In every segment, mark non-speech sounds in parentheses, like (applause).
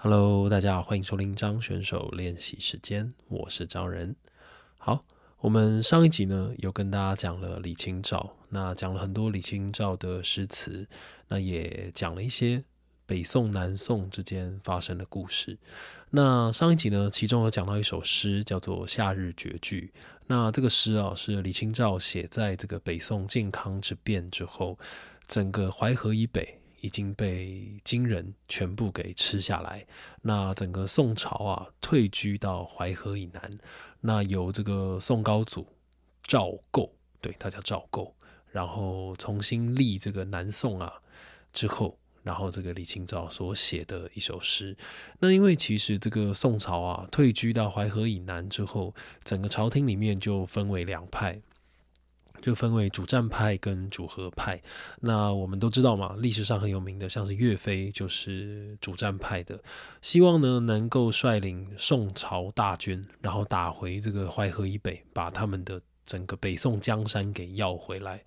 Hello，大家好，欢迎收听张选手练习时间，我是张仁。好，我们上一集呢有跟大家讲了李清照，那讲了很多李清照的诗词，那也讲了一些北宋、南宋之间发生的故事。那上一集呢，其中有讲到一首诗，叫做《夏日绝句》。那这个诗啊，是李清照写在这个北宋靖康之变之后，整个淮河以北。已经被金人全部给吃下来。那整个宋朝啊，退居到淮河以南。那由这个宋高祖赵构，对他叫赵构，然后重新立这个南宋啊之后，然后这个李清照所写的一首诗。那因为其实这个宋朝啊，退居到淮河以南之后，整个朝廷里面就分为两派。就分为主战派跟主和派。那我们都知道嘛，历史上很有名的，像是岳飞就是主战派的，希望呢能够率领宋朝大军，然后打回这个淮河以北，把他们的整个北宋江山给要回来。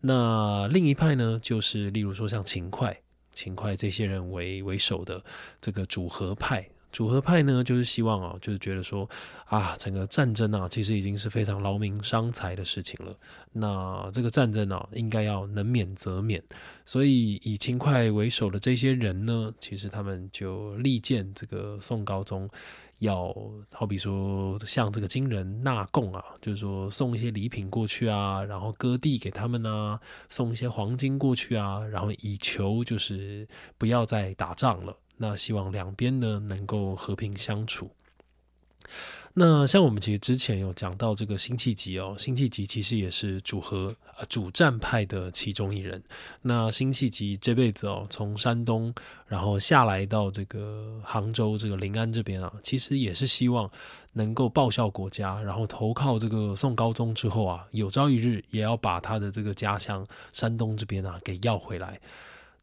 那另一派呢，就是例如说像秦桧、秦桧这些人为为首的这个主和派。主和派呢，就是希望啊，就是觉得说啊，整个战争啊，其实已经是非常劳民伤财的事情了。那这个战争啊，应该要能免则免。所以以秦桧为首的这些人呢，其实他们就力荐这个宋高宗，要好比说向这个金人纳贡啊，就是说送一些礼品过去啊，然后割地给他们啊，送一些黄金过去啊，然后以求就是不要再打仗了。那希望两边呢能够和平相处。那像我们其实之前有讲到这个辛弃疾哦，辛弃疾其实也是主和呃主战派的其中一人。那辛弃疾这辈子哦，从山东然后下来到这个杭州这个临安这边啊，其实也是希望能够报效国家，然后投靠这个宋高宗之后啊，有朝一日也要把他的这个家乡山东这边啊给要回来。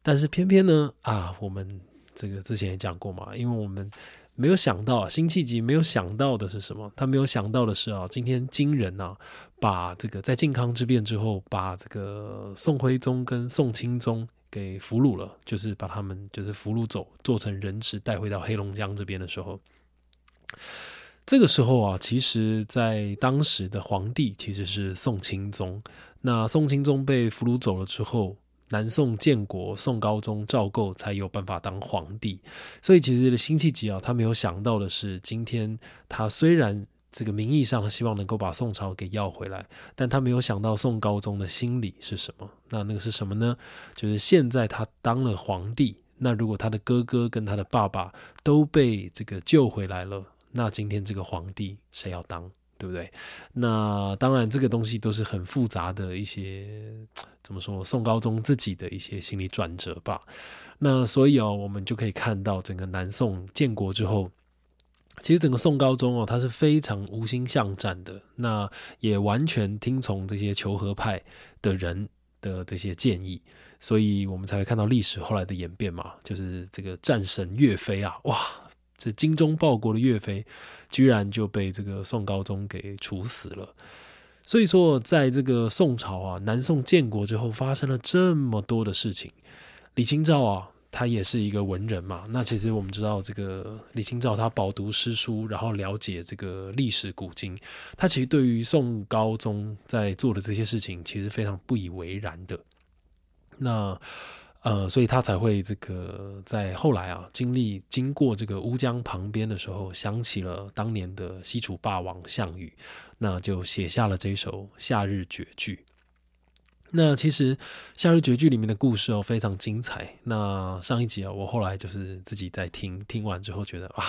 但是偏偏呢啊，我们。这个之前也讲过嘛，因为我们没有想到辛弃疾没有想到的是什么？他没有想到的是啊，今天金人啊，把这个在靖康之变之后，把这个宋徽宗跟宋钦宗给俘虏了，就是把他们就是俘虏走，做成人质带回到黑龙江这边的时候，这个时候啊，其实在当时的皇帝其实是宋钦宗。那宋钦宗被俘虏走了之后。南宋建国，宋高宗赵构才有办法当皇帝。所以，其实辛弃疾啊，他没有想到的是，今天他虽然这个名义上希望能够把宋朝给要回来，但他没有想到宋高宗的心理是什么。那那个是什么呢？就是现在他当了皇帝，那如果他的哥哥跟他的爸爸都被这个救回来了，那今天这个皇帝谁要当？对不对？那当然，这个东西都是很复杂的一些，(tsk) 怎么说？宋高宗自己的一些心理转折吧。那所以哦，我们就可以看到，整个南宋建国之后，其实整个宋高宗哦，他是非常无心向战的，那也完全听从这些求和派的人的这些建议，所以我们才会看到历史后来的演变嘛，就是这个战神岳飞啊，哇！这精忠报国的岳飞，居然就被这个宋高宗给处死了。所以说，在这个宋朝啊，南宋建国之后，发生了这么多的事情。李清照啊，他也是一个文人嘛。那其实我们知道，这个李清照他饱读诗书，然后了解这个历史古今，他其实对于宋高宗在做的这些事情，其实非常不以为然的。那。呃，所以他才会这个在后来啊，经历经过这个乌江旁边的时候，想起了当年的西楚霸王项羽，那就写下了这首《夏日绝句》。那其实《夏日绝句》里面的故事哦，非常精彩。那上一集啊，我后来就是自己在听，听完之后觉得哇，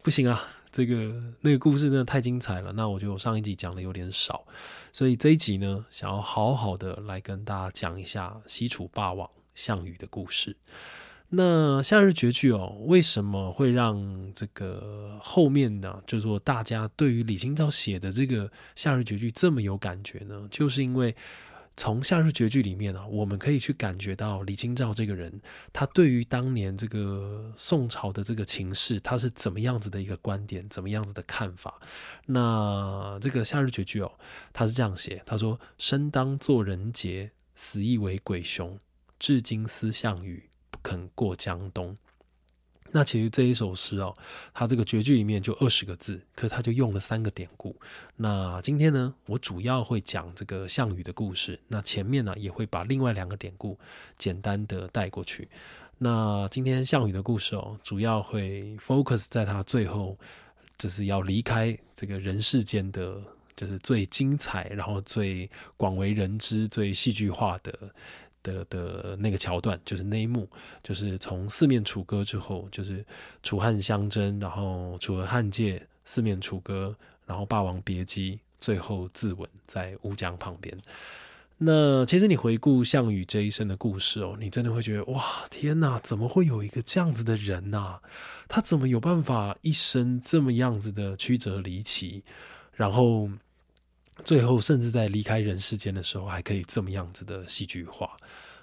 不行啊，这个那个故事真的太精彩了。那我就上一集讲的有点少，所以这一集呢，想要好好的来跟大家讲一下西楚霸王。项羽的故事，那《夏日绝句》哦，为什么会让这个后面呢？就是说，大家对于李清照写的这个《夏日绝句》这么有感觉呢？就是因为从《夏日绝句》里面啊，我们可以去感觉到李清照这个人，他对于当年这个宋朝的这个情势，他是怎么样子的一个观点，怎么样子的看法。那这个《夏日绝句》哦，他是这样写：他说，生当作人杰，死亦为鬼雄。至今思项羽，不肯过江东。那其实这一首诗哦，它这个绝句里面就二十个字，可是它就用了三个典故。那今天呢，我主要会讲这个项羽的故事，那前面呢也会把另外两个典故简单的带过去。那今天项羽的故事哦，主要会 focus 在他最后就是要离开这个人世间的，就是最精彩，然后最广为人知、最戏剧化的。的的那个桥段就是那一幕，就是从四面楚歌之后，就是楚汉相争，然后楚河汉界，四面楚歌，然后霸王别姬，最后自刎在乌江旁边。那其实你回顾项羽这一生的故事哦，你真的会觉得哇，天哪，怎么会有一个这样子的人呐？他怎么有办法一生这么样子的曲折离奇，然后？最后，甚至在离开人世间的时候，还可以这么样子的戏剧化。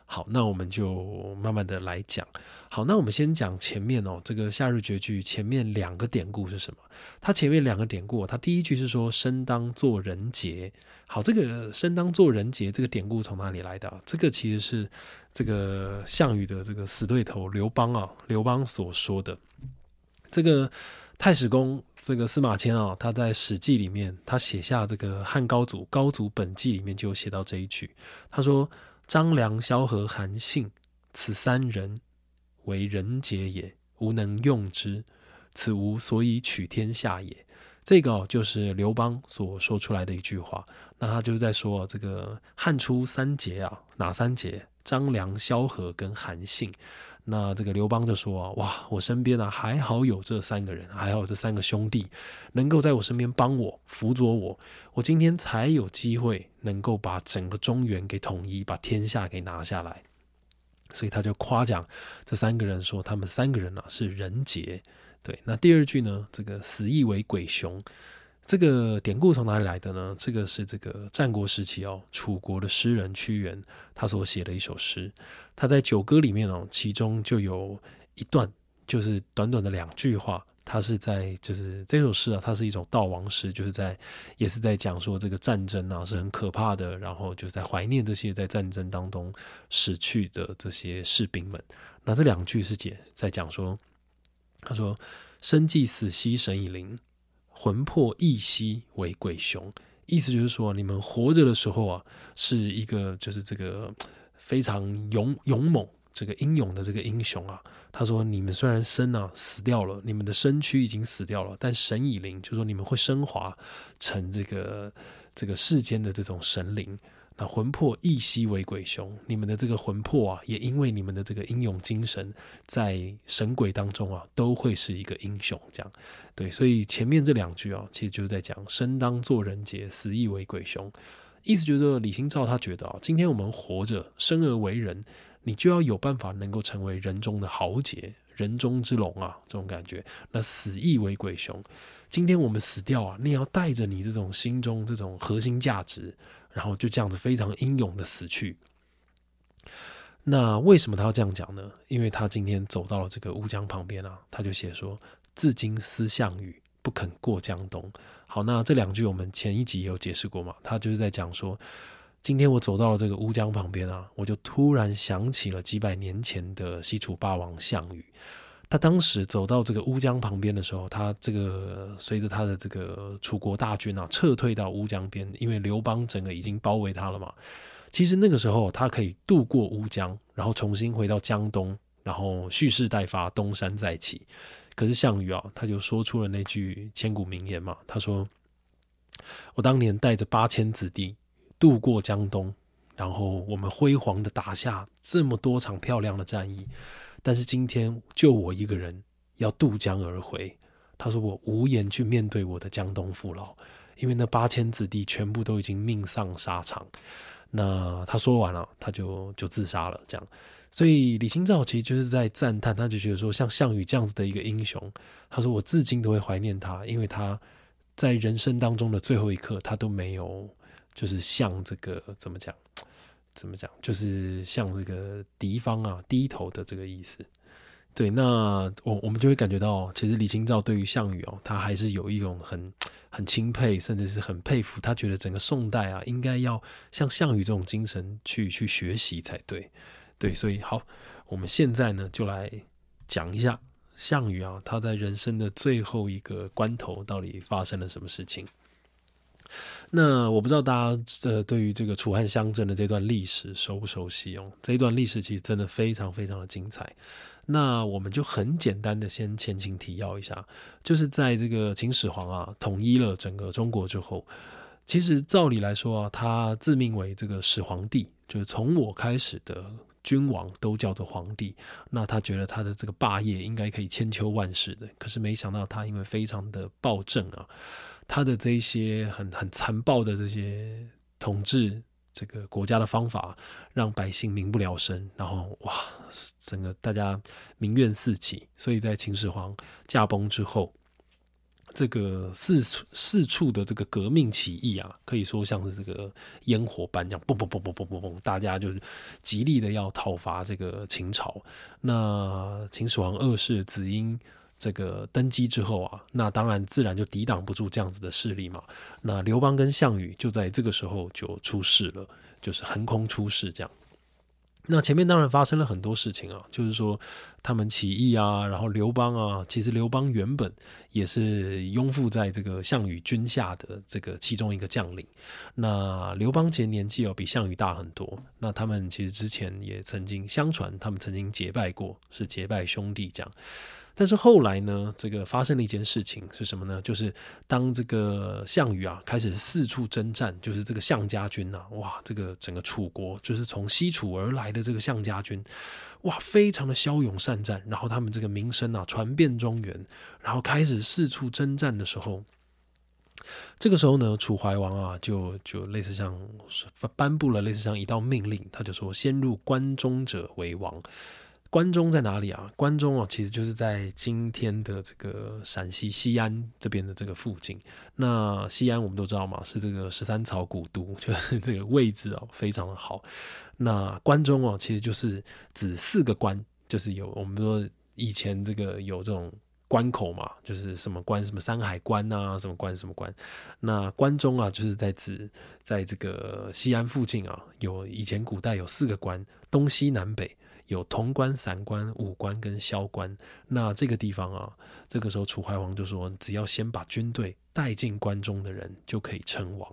好，那我们就慢慢的来讲。好，那我们先讲前面哦，这个夏日绝句前面两个典故是什么？它前面两个典故，它第一句是说“生当作人杰”。好，这个“生当作人杰”这个典故从哪里来的？这个其实是这个项羽的这个死对头刘邦啊，刘邦所说的这个。太史公这个司马迁啊，他在《史记》里面，他写下这个《汉高祖高祖本纪》里面就写到这一句，他说：“张良、萧何、韩信，此三人为人杰也，吾能用之，此吾所以取天下也。”这个就是刘邦所说出来的一句话。那他就是在说这个汉初三杰啊，哪三杰？张良、萧何跟韩信。那这个刘邦就说，哇，我身边啊还好有这三个人，还好有这三个兄弟能够在我身边帮我辅佐我，我今天才有机会能够把整个中原给统一，把天下给拿下来。所以他就夸奖这三个人说，他们三个人啊是人杰。对，那第二句呢，这个死亦为鬼雄。这个典故从哪里来的呢？这个是这个战国时期哦，楚国的诗人屈原他所写的一首诗。他在《九歌》里面哦，其中就有一段，就是短短的两句话。他是在就是这首诗啊，它是一种悼亡诗，就是在也是在讲说这个战争啊是很可怕的，然后就是在怀念这些在战争当中死去的这些士兵们。那这两句是解在讲说，他说：“生既死兮神以灵。”魂魄易息为鬼雄，意思就是说，你们活着的时候啊，是一个就是这个非常勇勇猛、这个英勇的这个英雄啊。他说，你们虽然身啊死掉了，你们的身躯已经死掉了，但神已灵，就说你们会升华成这个这个世间的这种神灵。那魂魄亦兮为鬼雄，你们的这个魂魄啊，也因为你们的这个英勇精神，在神鬼当中啊，都会是一个英雄。这样，对，所以前面这两句啊，其实就是在讲生当作人杰，死亦为鬼雄。意思就是说，李清照他觉得啊，今天我们活着，生而为人，你就要有办法能够成为人中的豪杰，人中之龙啊，这种感觉。那死亦为鬼雄，今天我们死掉啊，你要带着你这种心中这种核心价值。然后就这样子非常英勇的死去。那为什么他要这样讲呢？因为他今天走到了这个乌江旁边啊，他就写说：“自今思项羽，不肯过江东。”好，那这两句我们前一集也有解释过嘛。他就是在讲说，今天我走到了这个乌江旁边啊，我就突然想起了几百年前的西楚霸王项羽。他当时走到这个乌江旁边的时候，他这个随着他的这个楚国大军啊撤退到乌江边，因为刘邦整个已经包围他了嘛。其实那个时候他可以渡过乌江，然后重新回到江东，然后蓄势待发，东山再起。可是项羽啊，他就说出了那句千古名言嘛，他说：“我当年带着八千子弟渡过江东，然后我们辉煌的打下这么多场漂亮的战役。”但是今天就我一个人要渡江而回，他说我无颜去面对我的江东父老，因为那八千子弟全部都已经命丧沙场。那他说完了，他就就自杀了。这样，所以李清照其实就是在赞叹，他就觉得说，像项羽这样子的一个英雄，他说我至今都会怀念他，因为他在人生当中的最后一刻，他都没有就是像这个怎么讲。怎么讲？就是向这个敌方啊低头的这个意思。对，那我我们就会感觉到，其实李清照对于项羽哦，他还是有一种很很钦佩，甚至是很佩服。他觉得整个宋代啊，应该要像项羽这种精神去去学习才对。对，所以好，我们现在呢就来讲一下项羽啊，他在人生的最后一个关头，到底发生了什么事情？那我不知道大家呃，对于这个楚汉相争的这段历史熟不熟悉哦？这一段历史其实真的非常非常的精彩。那我们就很简单的先前情提要一下，就是在这个秦始皇啊统一了整个中国之后，其实照理来说啊，他自命为这个始皇帝，就是从我开始的君王都叫做皇帝。那他觉得他的这个霸业应该可以千秋万世的，可是没想到他因为非常的暴政啊。他的这些很很残暴的这些统治这个国家的方法，让百姓民不聊生，然后哇，整个大家民怨四起。所以在秦始皇驾崩之后，这个四处四处的这个革命起义啊，可以说像是这个烟火般这样，嘣嘣嘣嘣嘣嘣嘣，大家就是极力的要讨伐这个秦朝。那秦始皇二世子婴。这个登基之后啊，那当然自然就抵挡不住这样子的势力嘛。那刘邦跟项羽就在这个时候就出事了，就是横空出世这样。那前面当然发生了很多事情啊，就是说他们起义啊，然后刘邦啊，其实刘邦原本也是拥附在这个项羽军下的这个其中一个将领。那刘邦其实年纪哦比项羽大很多，那他们其实之前也曾经相传他们曾经结拜过，是结拜兄弟这样。但是后来呢，这个发生了一件事情是什么呢？就是当这个项羽啊开始四处征战，就是这个项家军呐，哇，这个整个楚国就是从西楚而来的这个项家军，哇，非常的骁勇善战，然后他们这个名声啊传遍中原，然后开始四处征战的时候，这个时候呢，楚怀王啊就就类似像颁布了类似像一道命令，他就说先入关中者为王。关中在哪里啊？关中哦，其实就是在今天的这个陕西西安这边的这个附近。那西安我们都知道嘛，是这个十三朝古都，(laughs) 就是这个位置哦，非常的好。那关中哦，其实就是指四个关，就是有我们说以前这个有这种关口嘛，就是什么关，什么山海关啊，什么关什么关。那关中啊，就是在指在这个西安附近啊，有以前古代有四个关，东西南北。有潼关、散关、武关跟萧关。那这个地方啊，这个时候楚怀王就说，只要先把军队带进关中的人，就可以称王。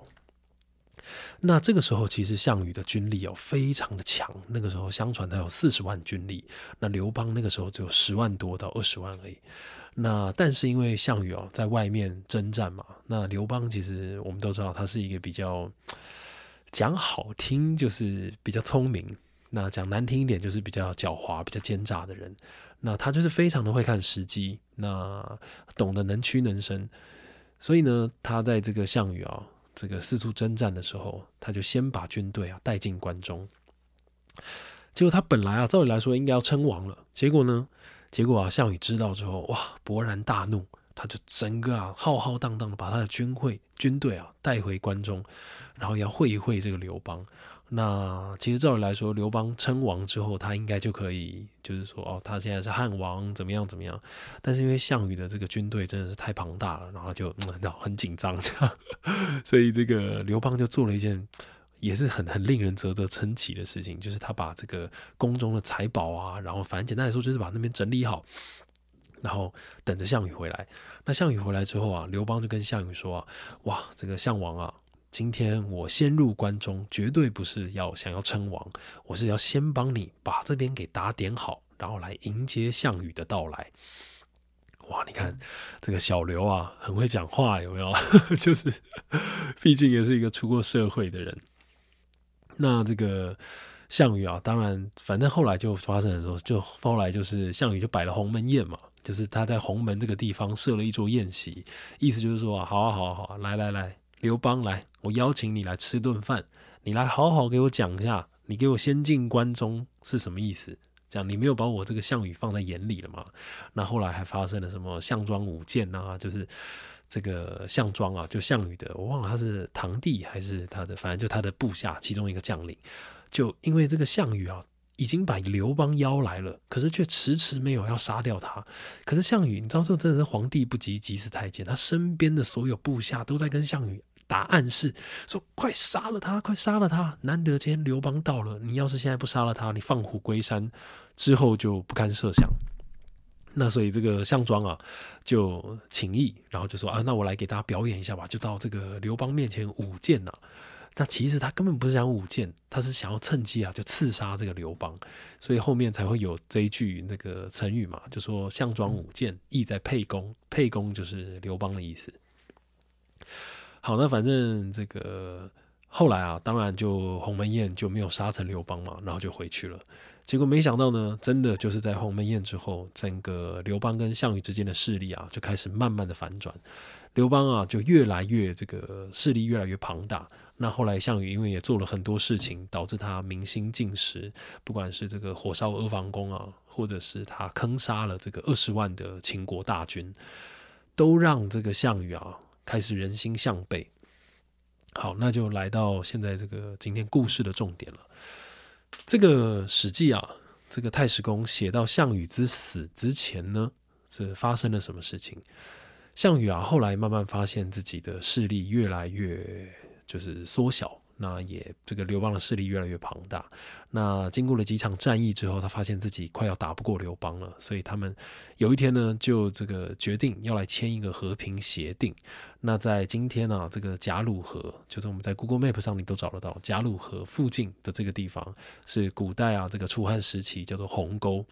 那这个时候，其实项羽的军力哦，非常的强。那个时候，相传他有四十万军力。那刘邦那个时候只有十万多到二十万而已。那但是因为项羽哦，在外面征战嘛，那刘邦其实我们都知道，他是一个比较讲好听，就是比较聪明。那讲难听一点，就是比较狡猾、比较奸诈的人。那他就是非常的会看时机，那懂得能屈能伸。所以呢，他在这个项羽啊，这个四处征战的时候，他就先把军队啊带进关中。结果他本来啊，照理来说应该要称王了。结果呢，结果啊，项羽知道之后，哇，勃然大怒，他就整个啊浩浩荡荡的把他的军会军队啊带回关中，然后要会一会这个刘邦。那其实照理来说，刘邦称王之后，他应该就可以，就是说，哦，他现在是汉王，怎么样怎么样？但是因为项羽的这个军队真的是太庞大了，然后就嗯，很紧张，(laughs) 所以这个刘邦就做了一件也是很很令人啧啧称奇的事情，就是他把这个宫中的财宝啊，然后反正简单来说就是把那边整理好，然后等着项羽回来。那项羽回来之后啊，刘邦就跟项羽说啊，哇，这个项王啊。今天我先入关中，绝对不是要想要称王，我是要先帮你把这边给打点好，然后来迎接项羽的到来。哇，你看这个小刘啊，很会讲话，有没有？(laughs) 就是，毕竟也是一个出过社会的人。那这个项羽啊，当然，反正后来就发生了说，就后来就是项羽就摆了鸿门宴嘛，就是他在鸿门这个地方设了一桌宴席，意思就是说啊，好啊，好啊，好啊，来来来。刘邦来，我邀请你来吃顿饭，你来好好给我讲一下，你给我先进关中是什么意思？这样你没有把我这个项羽放在眼里了吗？那后来还发生了什么项庄舞剑啊？就是这个项庄啊，就项羽的，我忘了他是堂弟还是他的，反正就他的部下其中一个将领，就因为这个项羽啊。已经把刘邦邀来了，可是却迟迟没有要杀掉他。可是项羽，你知道这真的是皇帝不急急死太监，他身边的所有部下都在跟项羽打暗示，说快杀了他，快杀了他！难得今天刘邦到了，你要是现在不杀了他，你放虎归山之后就不堪设想。那所以这个项庄啊，就请意，然后就说啊，那我来给大家表演一下吧，就到这个刘邦面前舞剑呐。那其实他根本不是想舞剑，他是想要趁机啊，就刺杀这个刘邦。所以后面才会有这一句那个成语嘛，就说项庄舞剑，意在沛公。沛公就是刘邦的意思。好，那反正这个后来啊，当然就鸿门宴就没有杀成刘邦嘛，然后就回去了。结果没想到呢，真的就是在鸿门宴之后，整个刘邦跟项羽之间的势力啊，就开始慢慢的反转。刘邦啊，就越来越这个势力越来越庞大。那后来项羽因为也做了很多事情，导致他民心尽失，不管是这个火烧阿房宫啊，或者是他坑杀了这个二十万的秦国大军，都让这个项羽啊开始人心向背。好，那就来到现在这个今天故事的重点了。这个《史记》啊，这个太史公写到项羽之死之前呢，是发生了什么事情？项羽啊，后来慢慢发现自己的势力越来越就是缩小。那也，这个刘邦的势力越来越庞大。那经过了几场战役之后，他发现自己快要打不过刘邦了，所以他们有一天呢，就这个决定要来签一个和平协定。那在今天呢，这个贾鲁河，就是我们在 Google Map 上你都找得到，贾鲁河附近的这个地方是古代啊，这个楚汉时期叫做鸿沟。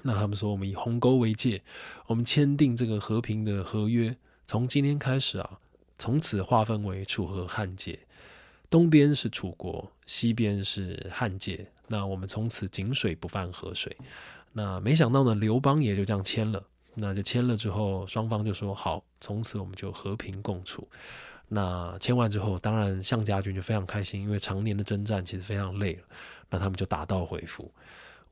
那他们说，我们以鸿沟为界，我们签订这个和平的合约，从今天开始啊，从此划分为楚河汉界。东边是楚国，西边是汉界。那我们从此井水不犯河水。那没想到呢，刘邦也就这样签了。那就签了之后，双方就说好，从此我们就和平共处。那签完之后，当然项家军就非常开心，因为常年的征战其实非常累了。那他们就打道回府。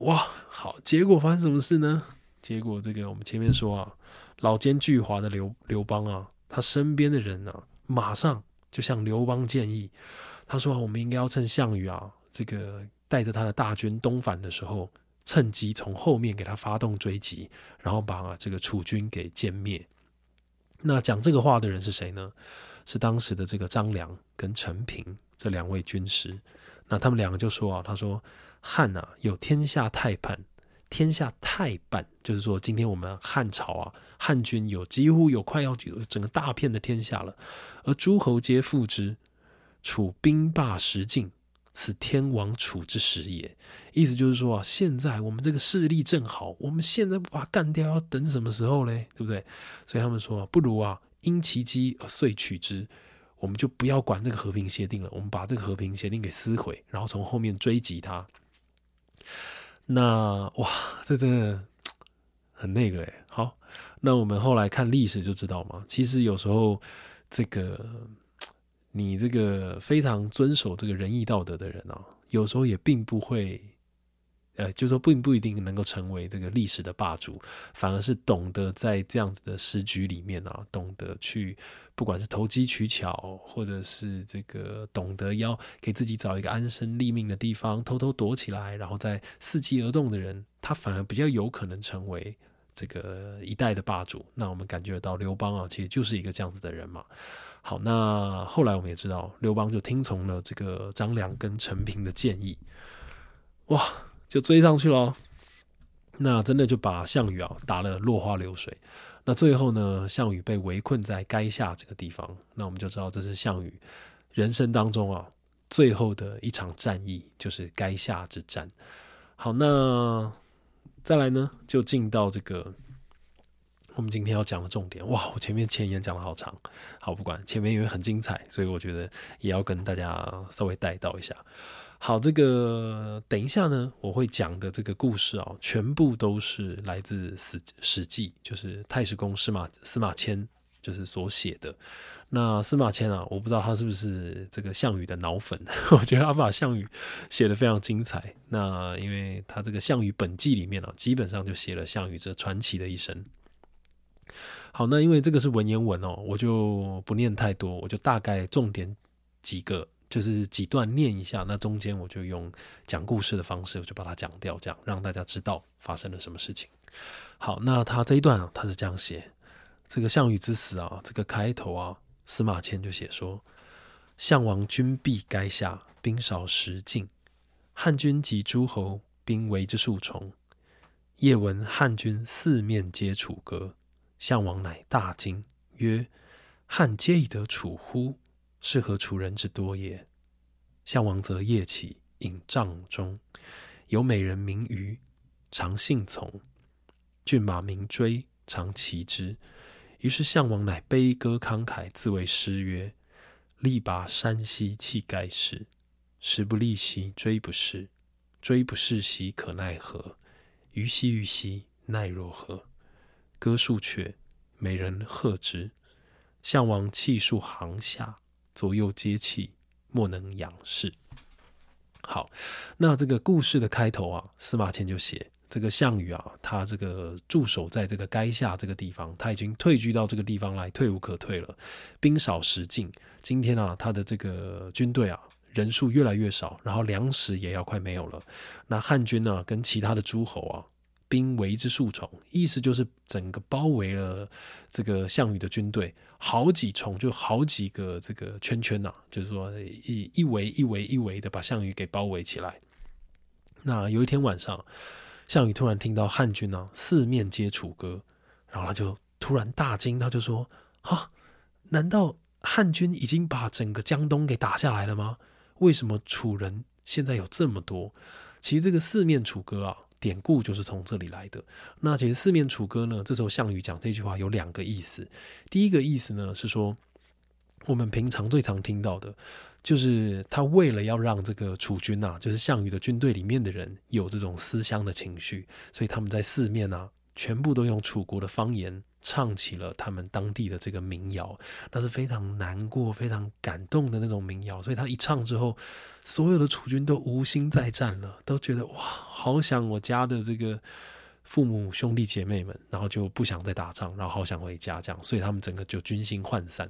哇，好，结果发生什么事呢？结果这个我们前面说啊，老奸巨猾的刘刘邦啊，他身边的人啊，马上就向刘邦建议。他说：“我们应该要趁项羽啊，这个带着他的大军东返的时候，趁机从后面给他发动追击，然后把这个楚军给歼灭。”那讲这个话的人是谁呢？是当时的这个张良跟陈平这两位军师。那他们两个就说啊：“他说汉啊有天下太半，天下太半，就是说今天我们汉朝啊，汉军有几乎有快要有整个大片的天下了，而诸侯皆附之。”楚兵霸十境，此天王楚之时也。意思就是说啊，现在我们这个势力正好，我们现在不把它干掉，要等什么时候嘞？对不对？所以他们说，不如啊，因其机而遂取之。我们就不要管这个和平协定了，我们把这个和平协定给撕毁，然后从后面追击他。那哇，这真的很那个诶。好，那我们后来看历史就知道嘛，其实有时候这个。你这个非常遵守这个仁义道德的人啊，有时候也并不会，呃，就说并不一定能够成为这个历史的霸主，反而是懂得在这样子的时局里面啊，懂得去不管是投机取巧，或者是这个懂得要给自己找一个安身立命的地方，偷偷躲起来，然后再伺机而动的人，他反而比较有可能成为这个一代的霸主。那我们感觉到刘邦啊，其实就是一个这样子的人嘛。好，那后来我们也知道，刘邦就听从了这个张良跟陈平的建议，哇，就追上去了。那真的就把项羽啊打了落花流水。那最后呢，项羽被围困在垓下这个地方。那我们就知道，这是项羽人生当中啊最后的一场战役，就是垓下之战。好，那再来呢，就进到这个。我们今天要讲的重点，哇！我前面前言讲的好长，好不管前面因为很精彩，所以我觉得也要跟大家稍微带到一下。好，这个等一下呢，我会讲的这个故事啊，全部都是来自《史史记》，就是太史公司马司马迁就是所写的。那司马迁啊，我不知道他是不是这个项羽的脑粉，(laughs) 我觉得他把项羽写的非常精彩。那因为他这个《项羽本纪》里面啊，基本上就写了项羽这传奇的一生。好，那因为这个是文言文哦，我就不念太多，我就大概重点几个，就是几段念一下。那中间我就用讲故事的方式，我就把它讲掉，这样让大家知道发生了什么事情。好，那他这一段啊，他是这样写：这个项羽之死啊，这个开头啊，司马迁就写说：项王军必垓下，兵少食尽，汉军及诸侯兵围之数重，夜闻汉军四面皆楚歌，项王乃大惊，曰：“汉皆以得楚乎？是何楚人之多也？”项王则夜起，引帐中，有美人名虞，常信从；骏马名追，常骑之。于是项王乃悲歌慷慨，自为诗曰：“力拔山兮气盖世，时不利兮骓不逝，骓不逝兮可奈何？虞兮虞兮奈若何？”歌数阙，美人和之。项王泣数行下，左右皆泣，莫能仰视。好，那这个故事的开头啊，司马迁就写。这个项羽啊，他这个驻守在这个垓下这个地方，他已经退居到这个地方来，退无可退了。兵少食尽，今天啊，他的这个军队啊，人数越来越少，然后粮食也要快没有了。那汉军呢，跟其他的诸侯啊，兵围之数重，意思就是整个包围了这个项羽的军队，好几重，就好几个这个圈圈呐，就是说一一围一围一围的把项羽给包围起来。那有一天晚上。项羽突然听到汉军啊四面皆楚歌，然后他就突然大惊，他就说：“啊，难道汉军已经把整个江东给打下来了吗？为什么楚人现在有这么多？”其实这个四面楚歌啊，典故就是从这里来的。那其实四面楚歌呢，这时候项羽讲这句话有两个意思。第一个意思呢是说，我们平常最常听到的。就是他为了要让这个楚军啊，就是项羽的军队里面的人有这种思乡的情绪，所以他们在四面啊，全部都用楚国的方言唱起了他们当地的这个民谣，那是非常难过、非常感动的那种民谣。所以他一唱之后，所有的楚军都无心再战了，都觉得哇，好想我家的这个父母兄弟姐妹们，然后就不想再打仗，然后好想回家这样，所以他们整个就军心涣散。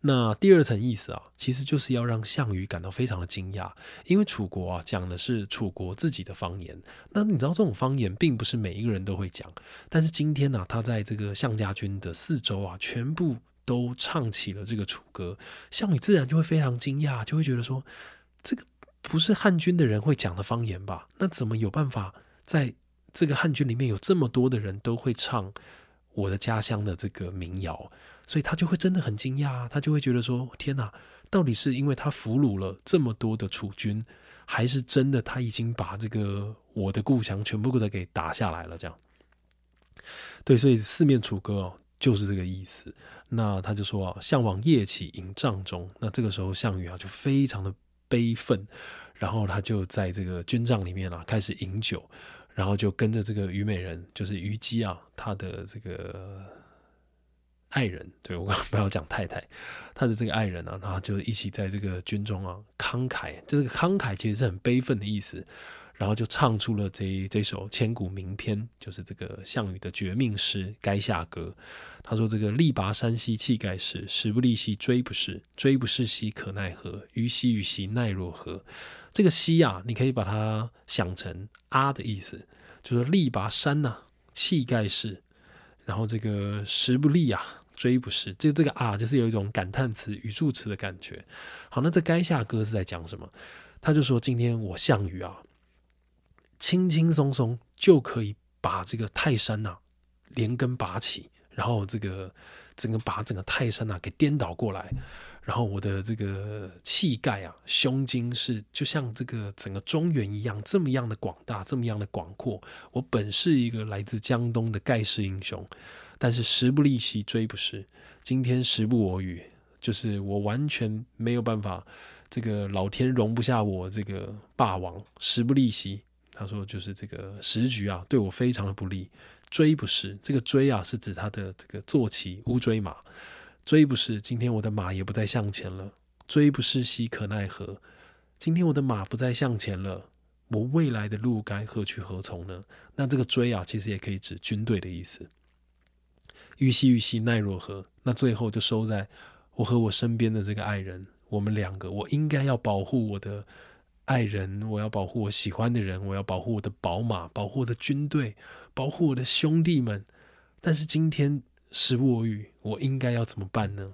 那第二层意思啊，其实就是要让项羽感到非常的惊讶，因为楚国啊讲的是楚国自己的方言。那你知道这种方言并不是每一个人都会讲，但是今天呢，他在这个项家军的四周啊，全部都唱起了这个楚歌，项羽自然就会非常惊讶，就会觉得说，这个不是汉军的人会讲的方言吧？那怎么有办法在这个汉军里面有这么多的人都会唱我的家乡的这个民谣？所以他就会真的很惊讶，他就会觉得说：“天哪，到底是因为他俘虏了这么多的楚军，还是真的他已经把这个我的故乡全部都给打下来了？”这样，对，所以四面楚歌，就是这个意思。那他就说啊：“项王夜起营帐中。”那这个时候项羽啊就非常的悲愤，然后他就在这个军帐里面啊开始饮酒，然后就跟着这个虞美人，就是虞姬啊，他的这个。爱人，对我刚不要讲太太，他的这个爱人啊，然后就一起在这个军中啊慷慨，这个慷慨其实是很悲愤的意思，然后就唱出了这这首千古名篇，就是这个项羽的绝命诗《垓下歌》。他说：“这个力拔山兮气盖世，时不利兮骓不逝，骓不逝兮可奈何？虞兮虞兮奈若何？”这个兮啊，你可以把它想成啊的意思，就是力拔山呐，气盖世，然后这个时不利啊。追不是，就这个啊，就是有一种感叹词、语助词的感觉。好，那这垓下歌是在讲什么？他就说：今天我项羽啊，轻轻松松就可以把这个泰山呐连根拔起，然后这个整个把整个泰山呐给颠倒过来，然后我的这个气概啊、胸襟是就像这个整个中原一样，这么样的广大，这么样的广阔。我本是一个来自江东的盖世英雄。但是时不利兮骓不逝，今天时不我与，就是我完全没有办法，这个老天容不下我这个霸王。时不利兮，他说就是这个时局啊，对我非常的不利。骓不逝，这个骓啊是指他的这个坐骑乌骓马。骓不逝，今天我的马也不再向前了。骓不逝兮可奈何？今天我的马不再向前了，我未来的路该何去何从呢？那这个骓啊，其实也可以指军队的意思。虞兮虞兮奈若何？那最后就收在我和我身边的这个爱人，我们两个，我应该要保护我的爱人，我要保护我喜欢的人，我要保护我的宝马，保护我的军队，保护我的兄弟们。但是今天时不我与，我应该要怎么办呢？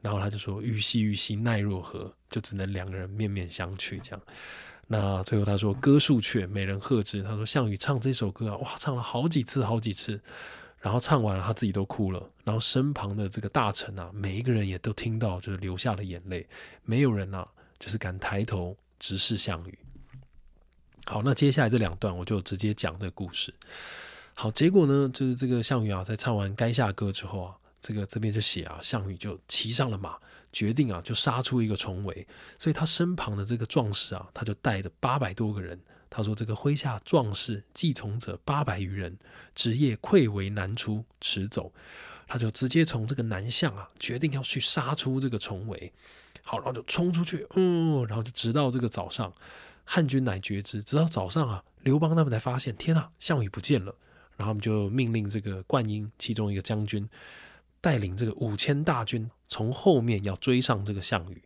然后他就说：虞兮虞兮奈若何？就只能两个人面面相觑这样。那最后他说歌数阙，美人贺之。他说项羽唱这首歌啊，哇，唱了好几次，好几次。然后唱完了，他自己都哭了。然后身旁的这个大臣啊，每一个人也都听到，就是流下了眼泪。没有人啊，就是敢抬头直视项羽。好，那接下来这两段我就直接讲这个故事。好，结果呢，就是这个项羽啊，在唱完垓下歌之后啊，这个这边就写啊，项羽就骑上了马，决定啊，就杀出一个重围。所以他身旁的这个壮士啊，他就带着八百多个人。他说：“这个麾下壮士继从者八百余人，职业溃围南出，驰走。他就直接从这个南向啊，决定要去杀出这个重围。好，然后就冲出去，嗯，然后就直到这个早上，汉军乃觉知。直到早上啊，刘邦他们才发现，天啊，项羽不见了。然后他们就命令这个灌婴其中一个将军，带领这个五千大军从后面要追上这个项羽。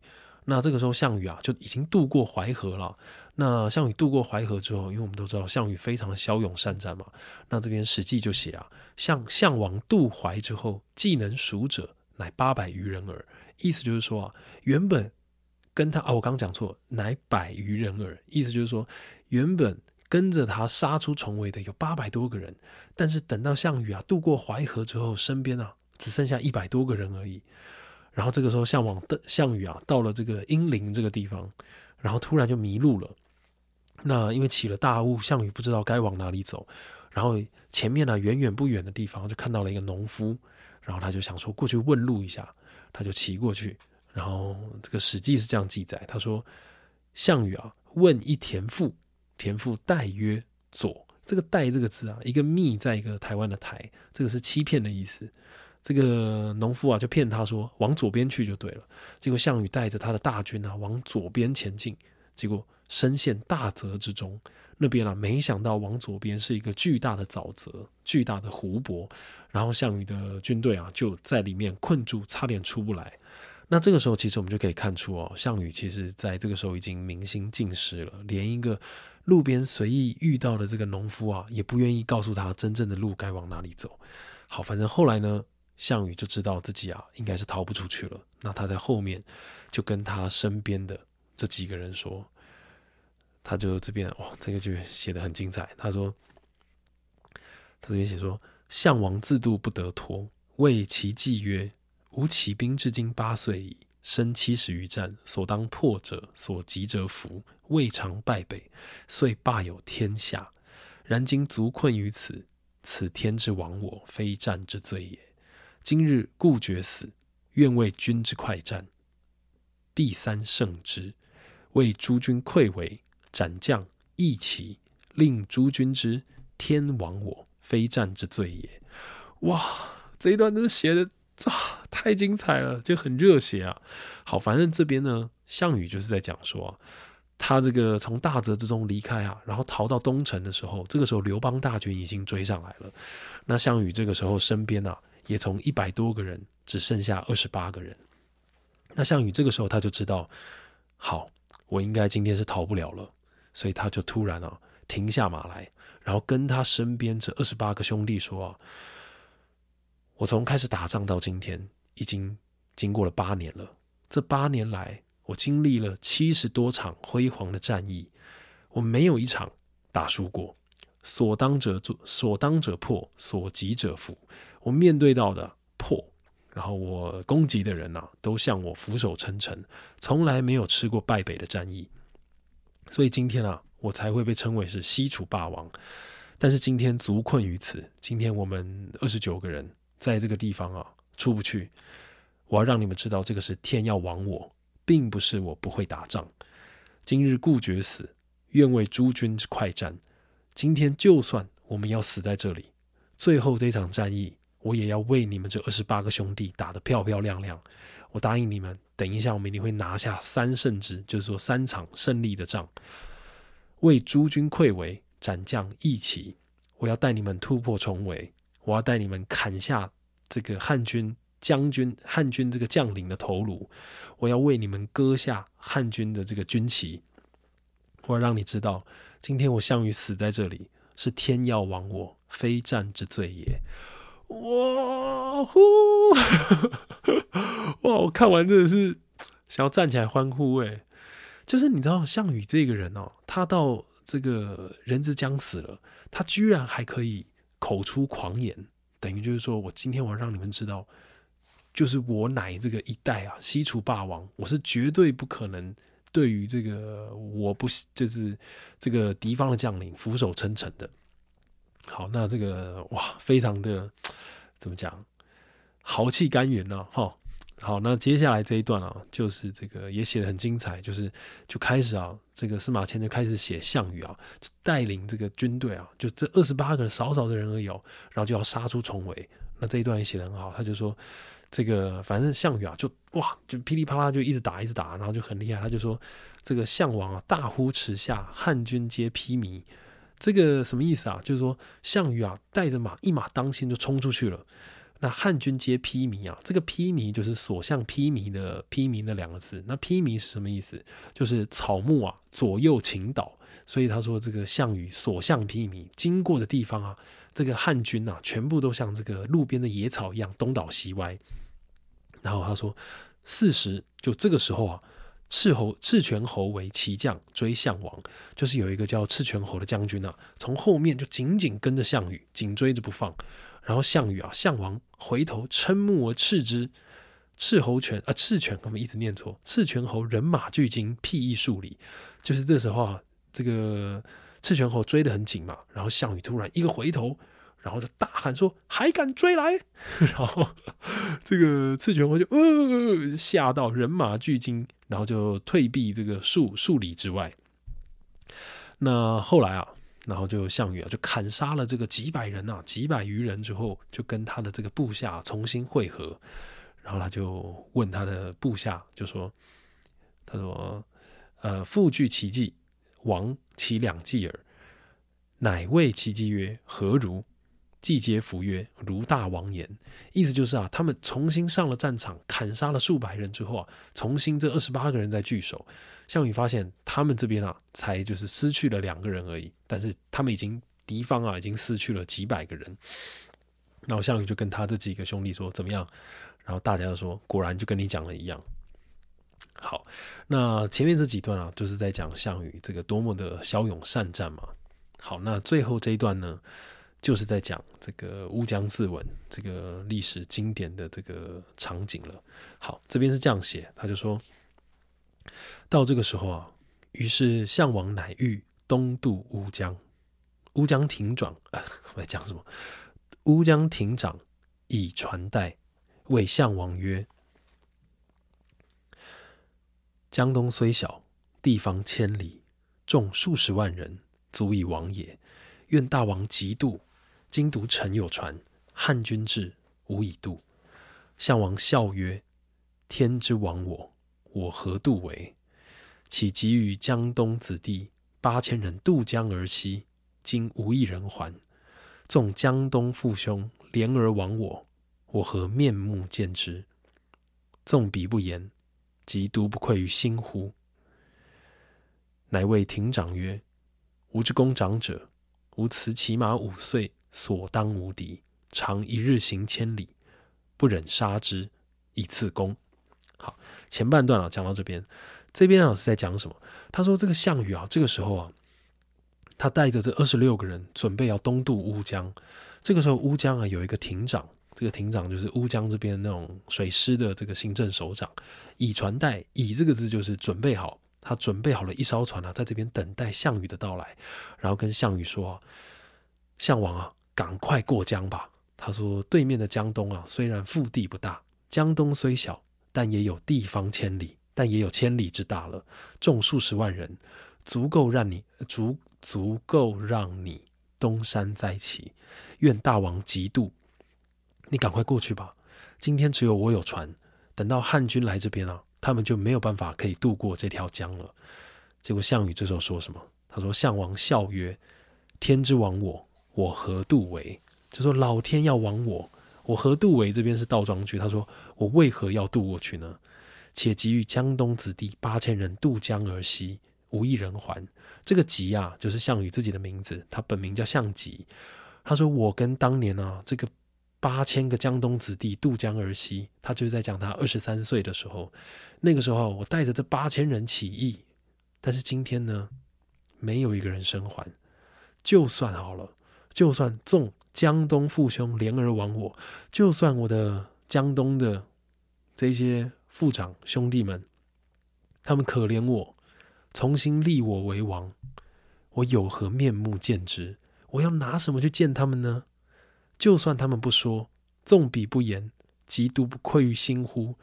那这个时候，项羽啊，就已经渡过淮河了。”那项羽渡过淮河之后，因为我们都知道项羽非常的骁勇善战嘛，那这边史记就写啊，项项王渡淮之后，技能蜀者乃八百余人耳。意思就是说啊，原本跟他啊，我刚刚讲错，乃百余人耳。意思就是说，原本跟着他杀出重围的有八百多个人，但是等到项羽啊渡过淮河之后，身边啊只剩下一百多个人而已。然后这个时候，向往的项羽啊到了这个阴陵这个地方，然后突然就迷路了。那因为起了大雾，项羽不知道该往哪里走，然后前面呢远远不远的地方就看到了一个农夫，然后他就想说过去问路一下，他就骑过去，然后这个史记是这样记载，他说项羽啊问一田父，田父代曰左，这个代这个字啊，一个密在一个台湾的台，这个是欺骗的意思，这个农夫啊就骗他说往左边去就对了，结果项羽带着他的大军啊往左边前进，结果。深陷大泽之中，那边啊，没想到往左边是一个巨大的沼泽，巨大的湖泊，然后项羽的军队啊就在里面困住，差点出不来。那这个时候，其实我们就可以看出哦，项羽其实在这个时候已经民心尽失了，连一个路边随意遇到的这个农夫啊，也不愿意告诉他真正的路该往哪里走。好，反正后来呢，项羽就知道自己啊应该是逃不出去了。那他在后面就跟他身边的这几个人说。他就这边哇，这个就写的很精彩。他说，他这边写说，项王自度不得脱，谓其计曰：吾起兵至今八岁矣，身七十余战，所当破者，所及者服，未尝败北，遂霸有天下。然今足困于此，此天之亡我，非战之罪也。今日故决死，愿为君之快战，必三胜之，为诸君溃围。斩将义旗，令诸君之天亡我，非战之罪也。哇，这一段真的写的啊，太精彩了，就很热血啊。好，反正这边呢，项羽就是在讲说，他这个从大泽之中离开啊，然后逃到东城的时候，这个时候刘邦大军已经追上来了。那项羽这个时候身边啊，也从一百多个人只剩下二十八个人。那项羽这个时候他就知道，好，我应该今天是逃不了了。所以他就突然啊停下马来，然后跟他身边这二十八个兄弟说：“啊，我从开始打仗到今天，已经经过了八年了。这八年来，我经历了七十多场辉煌的战役，我没有一场打输过。所当者做，所当者破，所及者服。我面对到的破，然后我攻击的人呐，都向我俯首称臣，从来没有吃过败北的战役。”所以今天啊，我才会被称为是西楚霸王。但是今天足困于此，今天我们二十九个人在这个地方啊，出不去。我要让你们知道，这个是天要亡我，并不是我不会打仗。今日故决死，愿为诸君快战。今天就算我们要死在这里，最后这场战役，我也要为你们这二十八个兄弟打得漂漂亮亮。我答应你们，等一下我们一定会拿下三胜之，就是说三场胜利的仗，为诸军溃围，斩将义旗。我要带你们突破重围，我要带你们砍下这个汉军将军、汉军这个将领的头颅，我要为你们割下汉军的这个军旗。我要让你知道，今天我项羽死在这里，是天要亡我，非战之罪也。哇呼！(laughs) 哇！我看完真的是想要站起来欢呼哎！就是你知道项羽这个人哦，他到这个人之将死了，他居然还可以口出狂言，等于就是说我今天我要让你们知道，就是我乃这个一代啊西楚霸王，我是绝对不可能对于这个我不就是这个敌方的将领俯首称臣的。好，那这个哇，非常的怎么讲，豪气干云呐，哈。好，那接下来这一段啊，就是这个也写的很精彩，就是就开始啊，这个司马迁就开始写项羽啊，带领这个军队啊，就这二十八个人少少的人而已，然后就要杀出重围。那这一段也写的很好，他就说这个反正项羽啊，就哇，就噼里啪啦就一直打一直打，然后就很厉害。他就说这个项王啊，大呼驰下，汉军皆披靡。这个什么意思啊？就是说项羽啊，带着马一马当先就冲出去了。那汉军皆披靡啊，这个披靡就是所向披靡的披靡的两个字。那披靡是什么意思？就是草木啊左右倾倒。所以他说这个项羽所向披靡，经过的地方啊，这个汉军啊全部都像这个路边的野草一样东倒西歪。然后他说，四十就这个时候啊。赤侯赤泉侯为骑将追项王，就是有一个叫赤泉侯的将军啊，从后面就紧紧跟着项羽，紧追着不放。然后项羽啊，项王回头瞠目而斥之。赤侯泉啊，赤泉我们一直念错。赤泉侯人马俱惊，屁翼数里。就是这时候啊，这个赤泉侯追得很紧嘛，然后项羽突然一个回头。然后就大喊说：“还敢追来！” (laughs) 然后这个赤泉侯就呃吓到人马俱惊，然后就退避这个数数里之外。那后来啊，然后就项羽啊就砍杀了这个几百人啊，几百余人之后，就跟他的这个部下重新会合。然后他就问他的部下，就说：“他说，呃，复据其计，王其两计耳。乃谓其计曰：何如？”季节服曰：“如大王言。”意思就是啊，他们重新上了战场，砍杀了数百人之后啊，重新这二十八个人在聚首。项羽发现他们这边啊，才就是失去了两个人而已，但是他们已经敌方啊，已经失去了几百个人。然后项羽就跟他这几个兄弟说：“怎么样？”然后大家就说：“果然就跟你讲的一样。”好，那前面这几段啊，就是在讲项羽这个多么的骁勇善战嘛。好，那最后这一段呢？就是在讲这个乌江自刎这个历史经典的这个场景了。好，这边是这样写，他就说到这个时候啊，于是项王乃欲东渡乌江，乌江亭长，我在讲什么？乌江亭长以传代，谓项王曰：“江东虽小，地方千里，众数十万人，足以亡也。愿大王急渡。”今独臣有传，汉军至，无以渡。项王笑曰：“天之亡我，我何渡为？岂急于江东子弟八千人渡江而西，今无一人还。纵江东父兄怜而亡我，我何面目见之？纵彼不言，即独不愧于心乎？”乃谓亭长曰：“吾之公长者，吾辞骑马五岁。”所当无敌，常一日行千里，不忍杀之以次功。好，前半段啊讲到这边，这边啊是在讲什么？他说这个项羽啊，这个时候啊，他带着这二十六个人准备要东渡乌江。这个时候乌江啊有一个亭长，这个亭长就是乌江这边那种水师的这个行政首长。以船待，以这个字就是准备好，他准备好了一艘船啊，在这边等待项羽的到来，然后跟项羽说：“项王啊。”赶快过江吧！他说：“对面的江东啊，虽然腹地不大，江东虽小，但也有地方千里，但也有千里之大了，众数十万人，足够让你足足够让你东山再起。愿大王急渡，你赶快过去吧。今天只有我有船，等到汉军来这边啊，他们就没有办法可以渡过这条江了。”结果项羽这时候说什么？他说：“项王笑曰：‘天之亡我。’”我何度为？就说老天要亡我，我何度为？这边是倒装句。他说我为何要渡过去呢？且急于江东子弟八千人渡江而西，无一人还。这个急啊，就是项羽自己的名字，他本名叫项籍。他说我跟当年啊，这个八千个江东子弟渡江而西，他就是在讲他二十三岁的时候，那个时候我带着这八千人起义，但是今天呢，没有一个人生还。就算好了，就算纵江东父兄怜而亡我，就算我的江东的这些父长兄弟们，他们可怜我，重新立我为王，我有何面目见之？我要拿什么去见他们呢？就算他们不说，纵笔不言，极独不愧于心乎？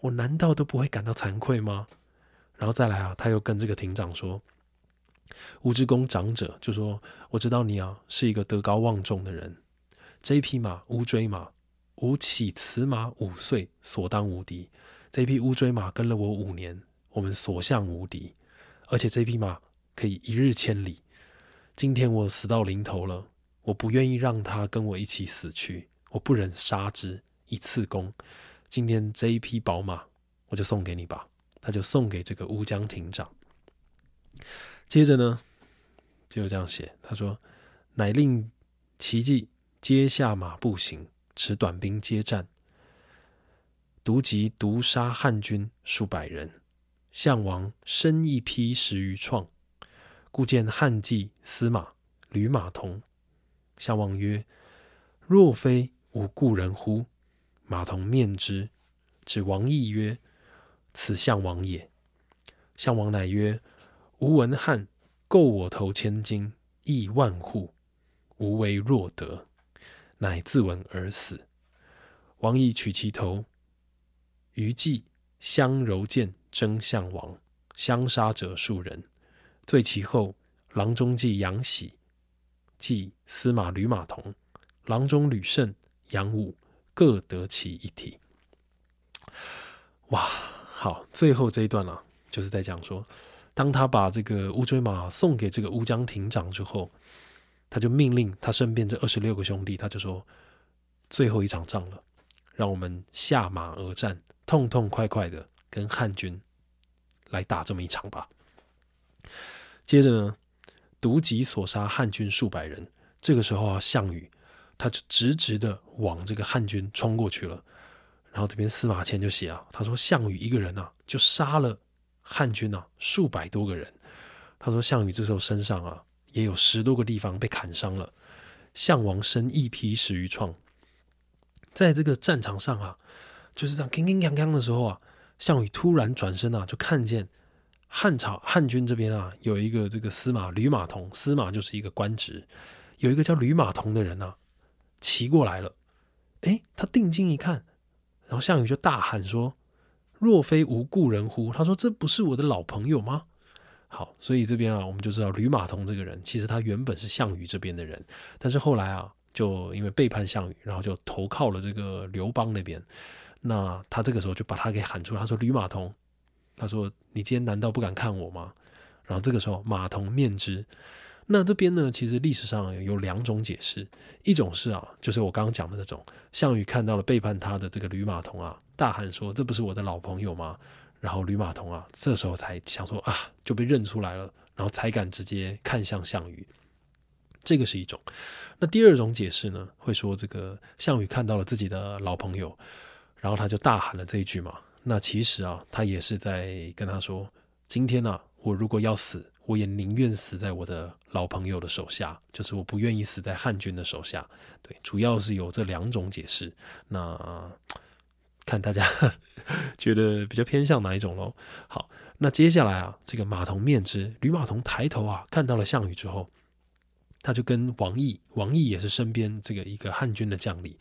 我难道都不会感到惭愧吗？然后再来啊，他又跟这个庭长说：“吴之公长者就说，我知道你啊是一个德高望重的人。这一匹马乌骓马，吾起此马五岁，所当无敌。这匹乌骓马跟了我五年，我们所向无敌。而且这匹马可以一日千里。今天我死到临头了，我不愿意让他跟我一起死去，我不忍杀之以次功。今天这一匹宝马，我就送给你吧。”他就送给这个乌江亭长。接着呢，就这样写，他说：“乃令奇迹接下马步行，持短兵接战，独及毒杀汉军数百人。项王身一披十余创，故见汉骑司马吕马童。项王曰：‘若非吾故人乎？’马童面之，指王毅曰。”此项王也。项王乃曰：“吾闻汉购我头千金，亿万户，吾为若得，乃自刎而死。王亦取其头，余计相柔剑争项王，相杀者数人。罪其后，郎中计杨喜，计司马吕马童，郎中吕胜、杨武各得其一体。”哇！好，最后这一段啊，就是在讲说，当他把这个乌骓马送给这个乌江亭长之后，他就命令他身边这二十六个兄弟，他就说：最后一场仗了，让我们下马而战，痛痛快快的跟汉军来打这么一场吧。接着呢，独戟所杀汉军数百人。这个时候啊，项羽他就直直的往这个汉军冲过去了。然后这边司马迁就写啊，他说项羽一个人啊，就杀了汉军啊数百多个人。他说项羽这时候身上啊也有十多个地方被砍伤了。项王身一匹十余创，在这个战场上啊，就是这样铿铿锵锵的时候啊，项羽突然转身啊，就看见汉朝汉军这边啊有一个这个司马吕马童，司马就是一个官职，有一个叫吕马童的人啊骑过来了。哎，他定睛一看。然后项羽就大喊说：“若非无故人乎？”他说：“这不是我的老朋友吗？”好，所以这边啊，我们就知道吕马童这个人，其实他原本是项羽这边的人，但是后来啊，就因为背叛项羽，然后就投靠了这个刘邦那边。那他这个时候就把他给喊出来，他说：“吕马童，他说你今天难道不敢看我吗？”然后这个时候马童面之。那这边呢，其实历史上有两种解释，一种是啊，就是我刚刚讲的那种，项羽看到了背叛他的这个吕马童啊，大喊说：“这不是我的老朋友吗？”然后吕马童啊，这时候才想说啊，就被认出来了，然后才敢直接看向项羽。这个是一种。那第二种解释呢，会说这个项羽看到了自己的老朋友，然后他就大喊了这一句嘛。那其实啊，他也是在跟他说：“今天呢，我如果要死。”我也宁愿死在我的老朋友的手下，就是我不愿意死在汉军的手下。对，主要是有这两种解释。那看大家 (laughs) 觉得比较偏向哪一种喽？好，那接下来啊，这个马童面之，吕马童抬头啊，看到了项羽之后，他就跟王毅，王毅也是身边这个一个汉军的将领，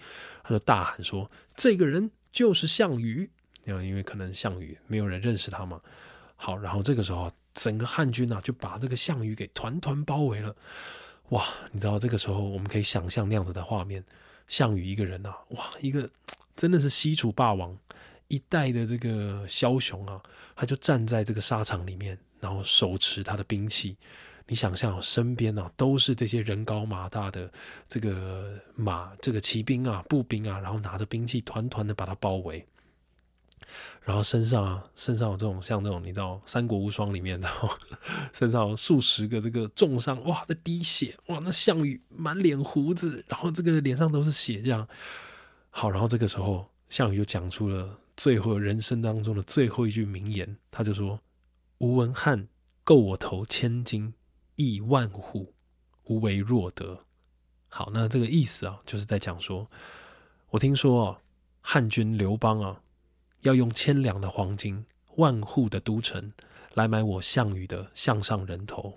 他就大喊说：“这个人就是项羽。”因为因为可能项羽没有人认识他嘛。好，然后这个时候。整个汉军啊，就把这个项羽给团团包围了。哇，你知道这个时候我们可以想象那样子的画面：项羽一个人啊，哇，一个真的是西楚霸王一代的这个枭雄啊，他就站在这个沙场里面，然后手持他的兵器。你想象身边啊，都是这些人高马大的这个马，这个骑兵啊、步兵啊，然后拿着兵器，团团的把他包围。然后身上啊，身上有这种像那种你知道《三国无双》里面，然后 (laughs) 身上有数十个这个重伤，哇，在滴血，哇，那项羽满脸胡子，然后这个脸上都是血，这样。好，然后这个时候项羽就讲出了最后人生当中的最后一句名言，他就说：“吴文汉购我头千金，亿万户，无为若得。好，那这个意思啊，就是在讲说，我听说啊，汉军刘邦啊，要用千两的黄金，万户的都城来买我项羽的项上人头。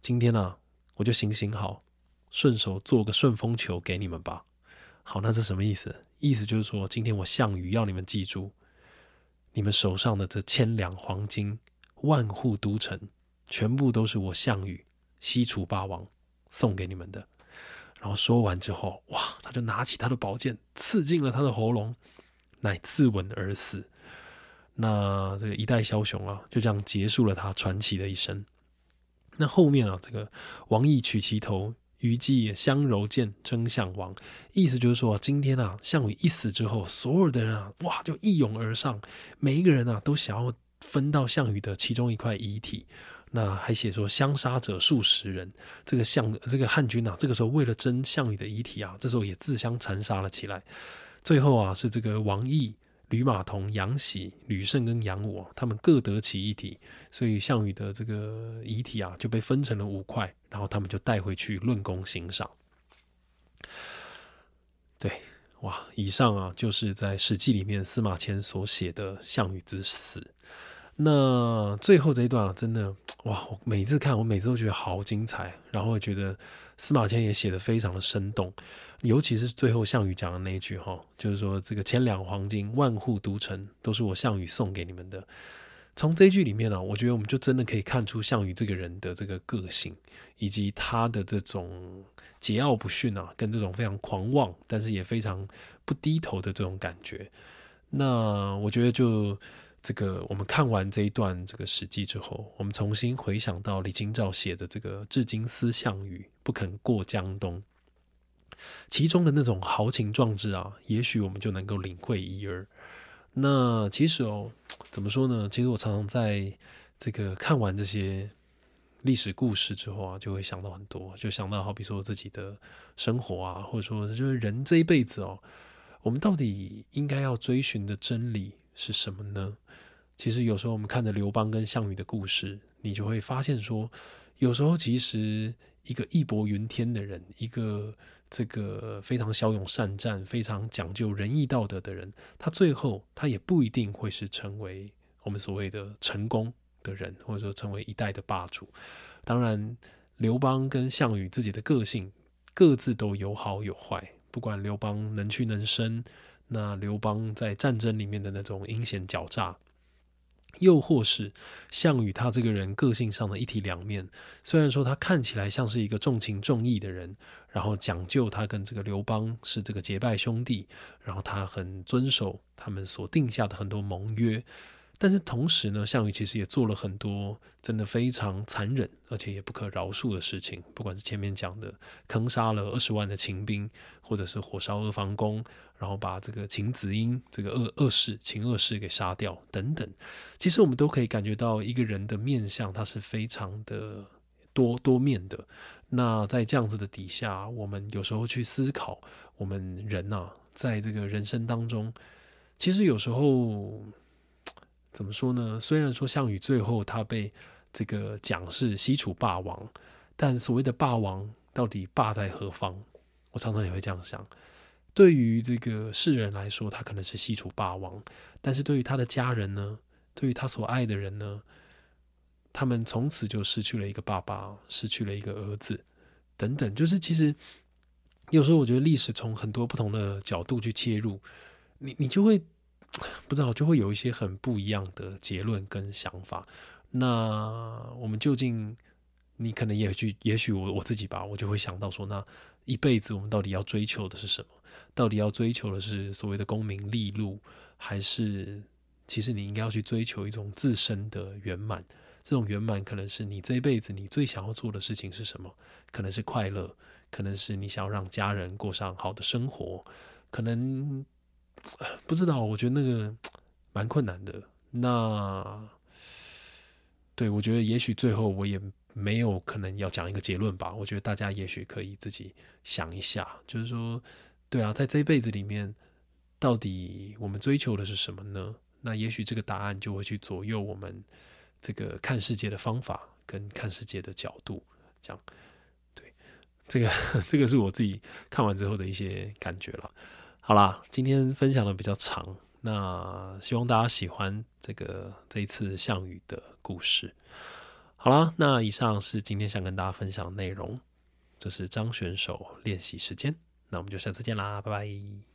今天呢，我就行行好，顺手做个顺风球给你们吧。好，那是什么意思？意思就是说，今天我项羽要你们记住，你们手上的这千两黄金、万户都城，全部都是我项羽西楚霸王送给你们的。然后说完之后，哇，他就拿起他的宝剑，刺进了他的喉咙，乃自刎而死。那这个一代枭雄啊，就这样结束了他传奇的一生。那后面啊，这个王毅取其头，虞姬相柔剑争项王，意思就是说，今天啊，项羽一死之后，所有的人啊，哇，就一涌而上，每一个人啊，都想要分到项羽的其中一块遗体。那还写说相杀者数十人，这个项这个汉军啊，这个时候为了争项羽的遗体啊，这时候也自相残杀了起来。最后啊，是这个王毅、吕马童、杨喜、吕胜跟杨武，他们各得其一体，所以项羽的这个遗体啊就被分成了五块，然后他们就带回去论功行赏。对，哇，以上啊就是在《史记》里面司马迁所写的项羽之死。那最后这一段啊，真的哇！我每次看，我每次都觉得好精彩，然后觉得司马迁也写的非常的生动，尤其是最后项羽讲的那一句哈，就是说这个千两黄金、万户都城都是我项羽送给你们的。从这一句里面呢，我觉得我们就真的可以看出项羽这个人的这个个性，以及他的这种桀骜不驯啊，跟这种非常狂妄，但是也非常不低头的这种感觉。那我觉得就。这个我们看完这一段这个史记之后，我们重新回想到李清照写的这个“至今思项羽，不肯过江东”，其中的那种豪情壮志啊，也许我们就能够领会一二。那其实哦，怎么说呢？其实我常常在这个看完这些历史故事之后啊，就会想到很多，就想到好比说自己的生活啊，或者说就是人这一辈子哦，我们到底应该要追寻的真理是什么呢？其实有时候我们看着刘邦跟项羽的故事，你就会发现说，有时候其实一个义薄云天的人，一个这个非常骁勇善战、非常讲究仁义道德的人，他最后他也不一定会是成为我们所谓的成功的人，或者说成为一代的霸主。当然，刘邦跟项羽自己的个性各自都有好有坏，不管刘邦能屈能伸，那刘邦在战争里面的那种阴险狡诈。又或是项羽他这个人个性上的一体两面，虽然说他看起来像是一个重情重义的人，然后讲究他跟这个刘邦是这个结拜兄弟，然后他很遵守他们所定下的很多盟约。但是同时呢，项羽其实也做了很多真的非常残忍而且也不可饶恕的事情，不管是前面讲的坑杀了二十万的秦兵，或者是火烧阿房宫，然后把这个秦子婴这个恶恶士秦二世给杀掉等等，其实我们都可以感觉到一个人的面相，他是非常的多多面的。那在这样子的底下，我们有时候去思考，我们人呐，在这个人生当中，其实有时候。怎么说呢？虽然说项羽最后他被这个讲是西楚霸王，但所谓的霸王到底霸在何方？我常常也会这样想。对于这个世人来说，他可能是西楚霸王，但是对于他的家人呢？对于他所爱的人呢？他们从此就失去了一个爸爸，失去了一个儿子，等等。就是其实有时候我觉得历史从很多不同的角度去切入，你你就会。不知道就会有一些很不一样的结论跟想法。那我们究竟，你可能也去，也许我我自己吧，我就会想到说，那一辈子我们到底要追求的是什么？到底要追求的是所谓的功名利禄，还是其实你应该要去追求一种自身的圆满？这种圆满可能是你这一辈子你最想要做的事情是什么？可能是快乐，可能是你想要让家人过上好的生活，可能。不知道，我觉得那个蛮困难的。那对我觉得，也许最后我也没有可能要讲一个结论吧。我觉得大家也许可以自己想一下，就是说，对啊，在这一辈子里面，到底我们追求的是什么呢？那也许这个答案就会去左右我们这个看世界的方法跟看世界的角度，这样，对，这个 (laughs) 这个是我自己看完之后的一些感觉了。好啦，今天分享的比较长，那希望大家喜欢这个这一次项羽的故事。好啦，那以上是今天想跟大家分享的内容，这是张选手练习时间，那我们就下次见啦，拜拜。